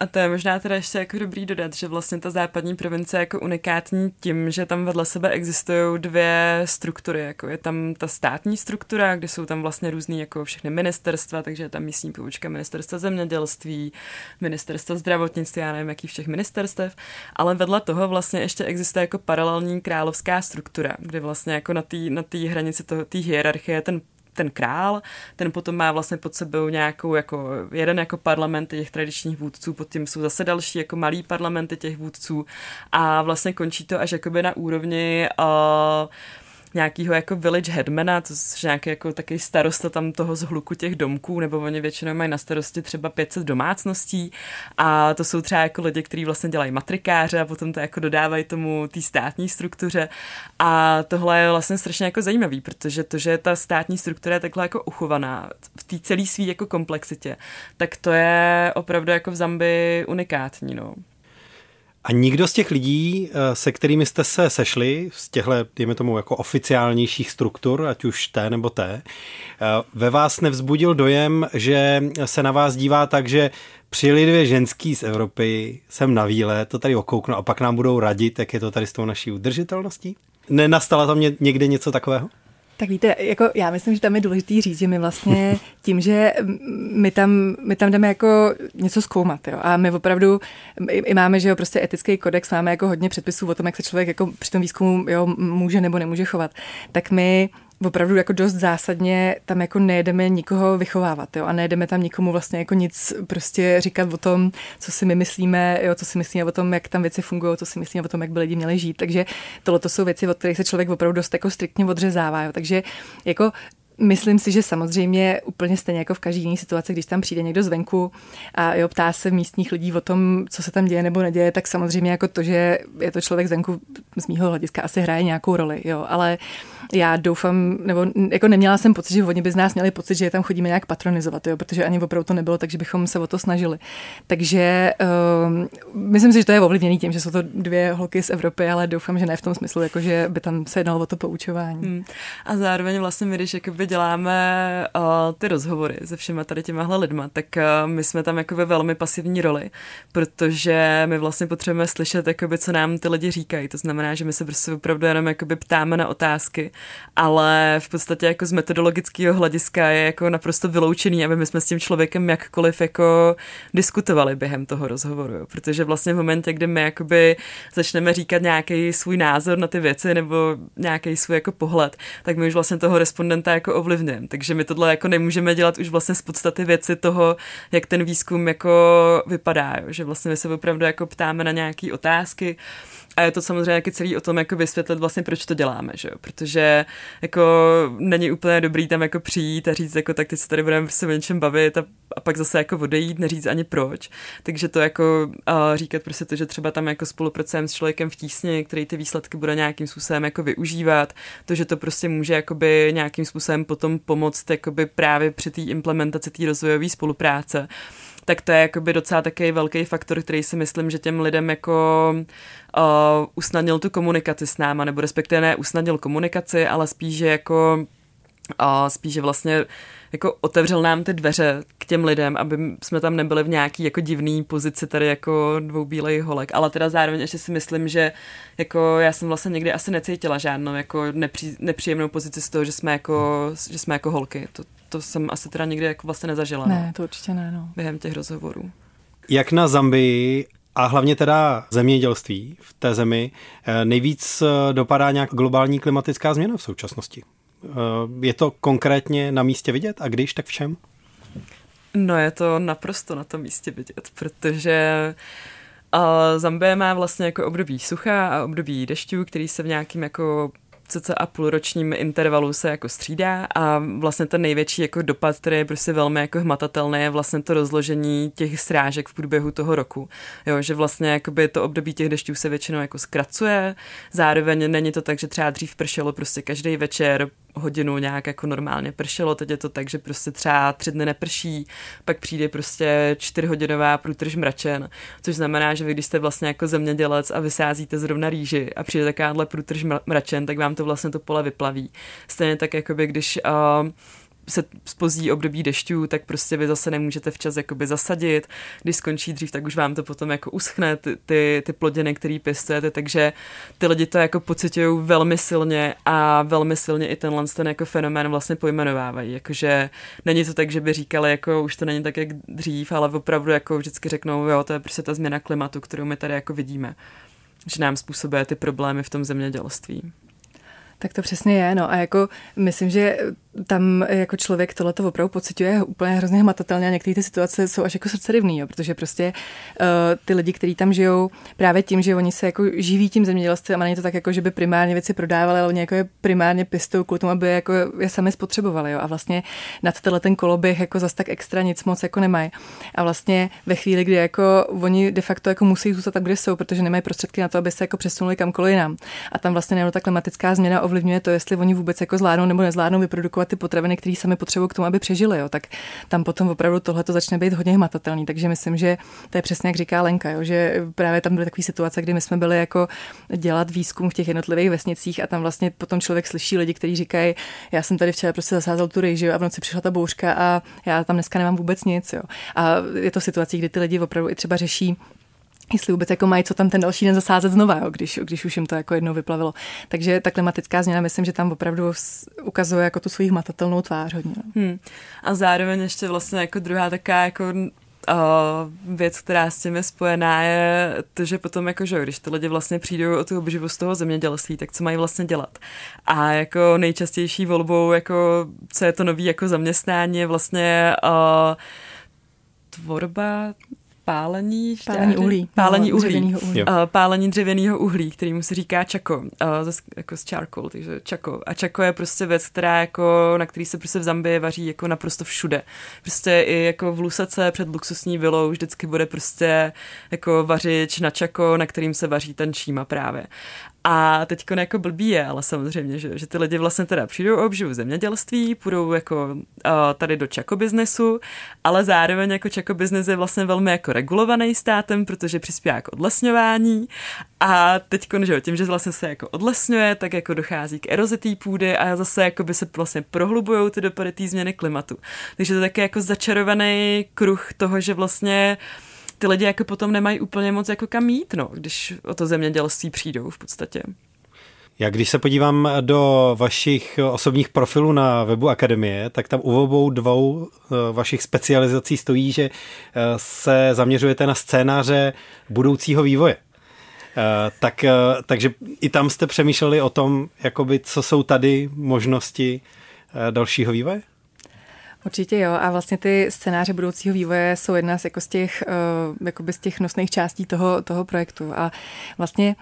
A to je možná teda ještě jako dobrý dodat, že vlastně ta západní province je jako unikátní tím, že tam vedle sebe existují dvě struktury. Jako je tam ta státní struktura, kde jsou tam vlastně různý jako všechny ministerstva, takže je tam místní povučka ministerstva zemědělství, ministerstva zdravotnictví, já nevím, jaký všech ministerstev, ale vedle toho vlastně ještě existuje jako paralelní královská struktura, kde vlastně jako na té na hranici té hierarchie ten ten král, ten potom má vlastně pod sebou nějakou jako jeden jako parlament těch tradičních vůdců, pod tím jsou zase další jako malý parlamenty těch vůdců a vlastně končí to až jakoby na úrovni uh, nějakého jako village headmana, to je nějaký jako taky starosta tam toho zhluku těch domků, nebo oni většinou mají na starosti třeba 500 domácností a to jsou třeba jako lidi, kteří vlastně dělají matrikáře a potom to jako dodávají tomu té státní struktuře a tohle je vlastně strašně jako zajímavý, protože to, že ta státní struktura je takhle jako uchovaná v té celé své jako komplexitě, tak to je opravdu jako v Zambii unikátní, no. A nikdo z těch lidí, eh, se kterými jste se sešli, z těchto, dejme tomu, jako oficiálnějších struktur, ať už té nebo té, eh, ve vás nevzbudil dojem, že se na vás dívá tak, že přijeli dvě ženský z Evropy, jsem na výlet, to tady okouknu a pak nám budou radit, jak je to tady s tou naší udržitelností? Nenastala tam někde něco takového? Tak víte, jako já myslím, že tam je důležité říct, že my vlastně [laughs] tím, že my tam, my tam jdeme jako něco zkoumat, jo, a my opravdu i, i máme, že jo, prostě etický kodex, máme jako hodně předpisů o tom, jak se člověk jako při tom výzkumu, jo, může nebo nemůže chovat, tak my opravdu jako dost zásadně tam jako nejedeme nikoho vychovávat, jo, a nejedeme tam nikomu vlastně jako nic prostě říkat o tom, co si my myslíme, jo, co si myslíme o tom, jak tam věci fungují, co si myslíme o tom, jak by lidi měli žít. Takže tohle to jsou věci, od kterých se člověk opravdu dost jako striktně odřezává. Jo. Takže jako Myslím si, že samozřejmě úplně stejně jako v každé jiné situaci, když tam přijde někdo zvenku a jo, ptá se místních lidí o tom, co se tam děje nebo neděje, tak samozřejmě jako to, že je to člověk zvenku z mýho hlediska asi hraje nějakou roli, jo, ale já doufám, nebo jako neměla jsem pocit, že oni by z nás měli pocit, že je tam chodíme nějak patronizovat, jo, protože ani opravdu to nebylo, takže bychom se o to snažili. Takže um, myslím si, že to je ovlivněný tím, že jsou to dvě holky z Evropy, ale doufám, že ne v tom smyslu, jako že by tam se jednalo o to poučování. Hmm. A zároveň vlastně když děláme uh, ty rozhovory se všema tady těmahle lidma, tak uh, my jsme tam jako ve velmi pasivní roli, protože my vlastně potřebujeme slyšet, jakoby, co nám ty lidi říkají. To znamená, že my se prostě opravdu jenom jakoby ptáme na otázky ale v podstatě jako z metodologického hlediska je jako naprosto vyloučený, aby my jsme s tím člověkem jakkoliv jako diskutovali během toho rozhovoru, jo. protože vlastně v momentě, kdy my jakoby začneme říkat nějaký svůj názor na ty věci nebo nějaký svůj jako pohled, tak my už vlastně toho respondenta jako ovlivňujeme. Takže my tohle jako nemůžeme dělat už vlastně z podstaty věci toho, jak ten výzkum jako vypadá, jo? že vlastně my se opravdu jako ptáme na nějaké otázky, a je to samozřejmě jako celý o tom jako vysvětlit vlastně, proč to děláme, že jo? Protože jako není úplně dobrý tam jako přijít a říct jako tak teď se tady budeme se o něčem bavit a, a, pak zase jako odejít, neříct ani proč. Takže to jako a říkat prostě to, že třeba tam jako spolupracujeme s člověkem v tísni, který ty výsledky bude nějakým způsobem jako využívat, to, že to prostě může jakoby nějakým způsobem potom pomoct jakoby právě při té implementaci té rozvojové spolupráce tak to je jakoby docela takový velký faktor, který si myslím, že těm lidem jako uh, usnadnil tu komunikaci s náma, nebo respektive ne usnadnil komunikaci, ale spíš, že jako uh, spíš, že vlastně jako otevřel nám ty dveře k těm lidem, aby jsme tam nebyli v nějaký jako divný pozici tady jako dvou bílej holek, ale teda zároveň ještě si myslím, že jako já jsem vlastně někdy asi necítila žádnou jako nepří, nepříjemnou pozici z toho, že jsme jako, že jsme jako holky. To, to jsem asi teda nikdy jako vlastně nezažila. Ne, no, to určitě ne, no. Během těch rozhovorů. Jak na Zambii a hlavně teda zemědělství v té zemi eh, nejvíc eh, dopadá nějak globální klimatická změna v současnosti? Eh, je to konkrétně na místě vidět a když, tak v čem? No je to naprosto na tom místě vidět, protože Zambie má vlastně jako období sucha a období dešťů, který se v nějakým jako cca a půlročním intervalu se jako střídá a vlastně ten největší jako dopad, který je prostě velmi jako hmatatelný, je vlastně to rozložení těch srážek v průběhu toho roku. Jo, že vlastně jakoby to období těch dešťů se většinou jako zkracuje, zároveň není to tak, že třeba dřív pršelo prostě každý večer hodinu nějak jako normálně pršelo, teď je to tak, že prostě třeba tři dny neprší, pak přijde prostě čtyřhodinová průtrž mračen, což znamená, že vy když jste vlastně jako zemědělec a vysázíte zrovna rýži a přijde takováhle průtrž mračen, tak vám to vlastně to pole vyplaví. Stejně tak, jako by když uh, se spozí období dešťů, tak prostě vy zase nemůžete včas jakoby zasadit. Když skončí dřív, tak už vám to potom jako uschne, ty, ty, ty plodiny, které pěstujete, takže ty lidi to jako pocitují velmi silně a velmi silně i tenhle ten jako fenomén vlastně pojmenovávají. Jakože není to tak, že by říkali, jako už to není tak, jak dřív, ale opravdu jako vždycky řeknou, jo, to je prostě ta změna klimatu, kterou my tady jako vidíme že nám způsobuje ty problémy v tom zemědělství. Tak to přesně je, no a jako myslím, že tam jako člověk tohleto opravdu pociťuje úplně hrozně hmatatelně a některé ty situace jsou až jako srdcerivný, jo, protože prostě uh, ty lidi, kteří tam žijou právě tím, že oni se jako živí tím zemědělstvím a není to tak jako, že by primárně věci prodávali, ale oni jako je primárně pistou kvůli tomu, aby jako je sami spotřebovali. Jo, a vlastně nad tenhle ten koloběh jako zas tak extra nic moc jako nemají. A vlastně ve chvíli, kdy jako oni de facto jako musí zůstat tak, kde jsou, protože nemají prostředky na to, aby se jako přesunuli kamkoliv jinam. A tam vlastně nejenom ta klimatická změna ovlivňuje to, jestli oni vůbec jako zvládnou nebo nezvládnou vyprodukovat ty potraviny, které sami potřebují k tomu, aby přežili. Jo. Tak tam potom opravdu tohle to začne být hodně hmatatelný. Takže myslím, že to je přesně jak říká Lenka, jo, že právě tam byly takové situace, kdy my jsme byli jako dělat výzkum v těch jednotlivých vesnicích a tam vlastně potom člověk slyší lidi, kteří říkají, já jsem tady včera prostě zasázel tu rejži a v noci přišla ta bouřka a já tam dneska nemám vůbec nic. Jo. A je to situace, kdy ty lidi opravdu i třeba řeší jestli vůbec jako mají co tam ten další den zasázet znova, jo, když, když už jim to jako jednou vyplavilo. Takže ta klimatická změna, myslím, že tam opravdu ukazuje jako tu svoji hmatatelnou tvář hodně. No. Hmm. A zároveň ještě vlastně jako druhá taká jako Uh, věc, která s tím je spojená, je to, že potom, jako, že když ty lidi vlastně přijdou o tu obživu z toho zemědělství, tak co mají vlastně dělat. A jako nejčastější volbou, jako, co je to nový jako zaměstnání, je vlastně uh, tvorba pálení, pálení uhlí. Pálení no, uhlí. Dřevěnýho uhlí. Uh, pálení dřevěného uhlí, který mu se říká čako, uh, jako z charcoal, takže čako. A čako je prostě věc, která jako, na který se prostě v Zambii vaří jako naprosto všude. Prostě i jako v Lusace před luxusní vilou vždycky bude prostě jako vařič na čako, na kterým se vaří ten šíma právě. A teď jako blbý je, ale samozřejmě, že, že ty lidi vlastně teda přijdou o obživu zemědělství, půjdou jako uh, tady do čako biznesu, ale zároveň jako čako biznes je vlastně velmi jako regulovaný státem, protože přispívá k odlesňování a teď, že tím, že vlastně se jako odlesňuje, tak jako dochází k erozi té půdy a zase jako by se vlastně prohlubují ty dopady té změny klimatu. Takže to je taky jako začarovaný kruh toho, že vlastně uh, ty lidi jako potom nemají úplně moc jako kam jít, no, když o to zemědělství přijdou v podstatě. Já když se podívám do vašich osobních profilů na webu Akademie, tak tam u obou dvou eh, vašich specializací stojí, že eh, se zaměřujete na scénáře budoucího vývoje. Eh, tak, takže i tam jste přemýšleli o tom, jakoby, co jsou tady možnosti dalšího vývoje? Určitě jo a vlastně ty scénáře budoucího vývoje jsou jedna z, jako z, těch, uh, z těch nosných částí toho, toho projektu. A vlastně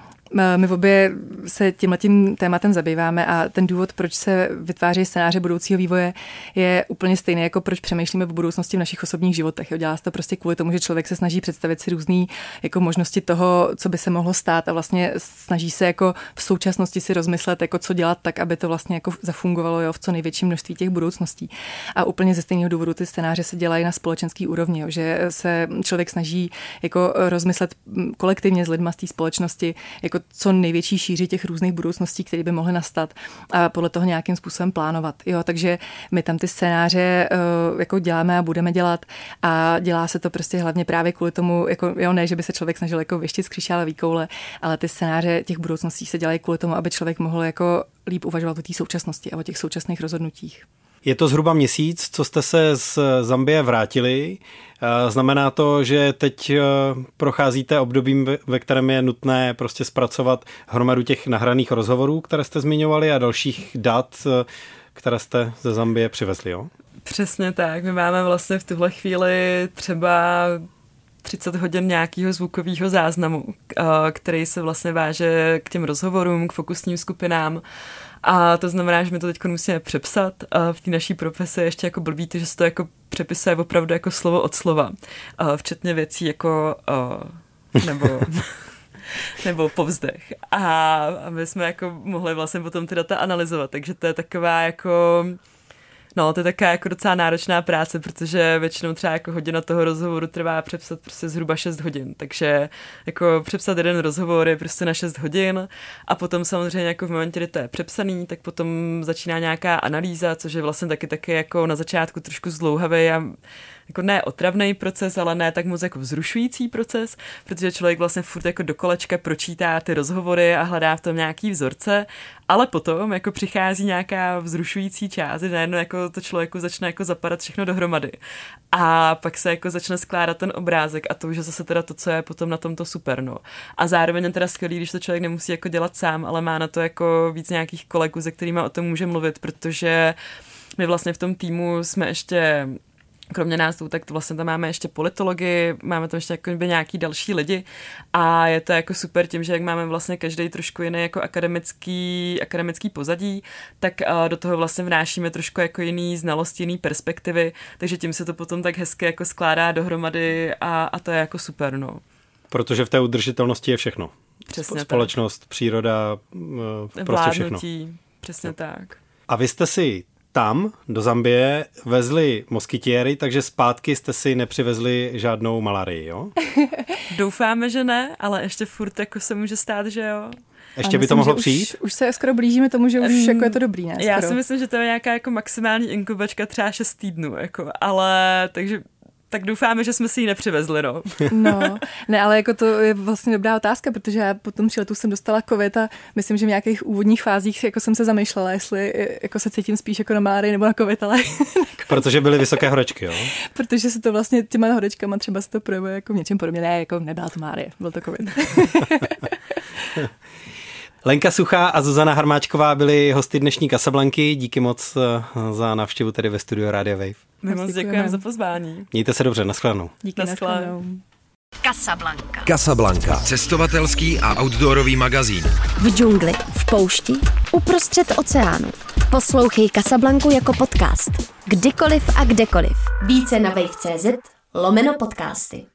my v obě se tímhletím tématem zabýváme a ten důvod, proč se vytváří scénáře budoucího vývoje, je úplně stejný, jako proč přemýšlíme v budoucnosti v našich osobních životech. Dělá se to prostě kvůli tomu, že člověk se snaží představit si různé jako možnosti toho, co by se mohlo stát a vlastně snaží se jako v současnosti si rozmyslet, jako co dělat tak, aby to vlastně jako zafungovalo jo, v co největším množství těch budoucností. A úplně ze stejného důvodu ty scénáře se dělají na společenský úrovni, jo, že se člověk snaží jako rozmyslet kolektivně s lidmi z té společnosti, jako co největší šíři těch různých budoucností, které by mohly nastat a podle toho nějakým způsobem plánovat. Jo, takže my tam ty scénáře uh, jako děláme a budeme dělat a dělá se to prostě hlavně právě kvůli tomu, jako, jo, ne, že by se člověk snažil jako věštit z křišále výkoule, ale ty scénáře těch budoucností se dělají kvůli tomu, aby člověk mohl jako líp uvažovat o té současnosti a o těch současných rozhodnutích. Je to zhruba měsíc, co jste se z Zambie vrátili. Eh, znamená to, že teď eh, procházíte obdobím, ve kterém je nutné prostě zpracovat hromadu těch nahraných rozhovorů, které jste zmiňovali a dalších dat, eh, které jste ze Zambie přivezli, jo? Přesně tak. My máme vlastně v tuhle chvíli třeba 30 hodin nějakého zvukového záznamu, který se vlastně váže k těm rozhovorům, k fokusním skupinám a to znamená, že my to teď musíme přepsat. A v té naší profesi ještě jako blbý, že se to jako přepisuje opravdu jako slovo od slova. A včetně věcí jako uh, nebo [laughs] nebo povzdech. A, a my jsme jako mohli vlastně potom ty data analyzovat, takže to je taková jako No, to je taková jako docela náročná práce, protože většinou třeba jako hodina toho rozhovoru trvá přepsat prostě zhruba 6 hodin, takže jako přepsat jeden rozhovor je prostě na 6 hodin a potom samozřejmě jako v momentě, kdy to je přepsaný, tak potom začíná nějaká analýza, což je vlastně taky taky jako na začátku trošku zdlouhavý a jako ne otravný proces, ale ne tak moc jako vzrušující proces, protože člověk vlastně furt jako do kolečka pročítá ty rozhovory a hledá v tom nějaký vzorce, ale potom jako přichází nějaká vzrušující část, že najednou jako to člověku začne jako zapadat všechno dohromady. A pak se jako začne skládat ten obrázek a to už je zase teda to, co je potom na tomto super, no. A zároveň je teda skvělý, když to člověk nemusí jako dělat sám, ale má na to jako víc nějakých kolegů, se kterými o tom může mluvit, protože my vlastně v tom týmu jsme ještě kromě nás tak to vlastně tam máme ještě politology, máme tam ještě jako nějaký další lidi a je to jako super tím, že jak máme vlastně každý trošku jiný jako akademický, akademický pozadí, tak do toho vlastně vnášíme trošku jako jiný znalosti, jiný perspektivy, takže tím se to potom tak hezky jako skládá dohromady a, a to je jako super, no. Protože v té udržitelnosti je všechno. Přesně Společnost, tak. příroda, prostě všechno. Přesně no. tak. A vy jste si tam do Zambie vezli moskytiéry, takže zpátky jste si nepřivezli žádnou malarii, jo? [laughs] Doufáme, že ne, ale ještě furt jako se může stát, že jo. Ještě by to mohlo přijít? Už, už se skoro blížíme tomu, že už um, jako je to dobrý, ne? Skoro. Já si myslím, že to je nějaká jako maximální inkubačka třeba 6 týdnů, jako, ale takže tak doufáme, že jsme si ji nepřivezli, no. [laughs] No, ne, ale jako to je vlastně dobrá otázka, protože já po tom příletu jsem dostala covid a myslím, že v nějakých úvodních fázích jako jsem se zamýšlela, jestli jako se cítím spíš jako na máry nebo na covid, ale... [laughs] protože byly vysoké horečky, jo? protože se to vlastně těma horečkama třeba se to projevuje jako v něčem podobně. Ne, jako nebyla to máry, byl to covid. [laughs] Lenka Suchá a Zuzana Harmáčková byly hosty dnešní Kasablanky. Díky moc eh, za návštěvu tady ve studiu Radio Wave. My moc děkujeme za pozvání. Mějte se dobře, nashledanou. Díky, nashledanou. Casablanca. Casablanca. Cestovatelský a outdoorový magazín. V džungli, v poušti, uprostřed oceánu. Poslouchej Casablanku jako podcast. Kdykoliv a kdekoliv. Více na wave.cz lomeno podcasty.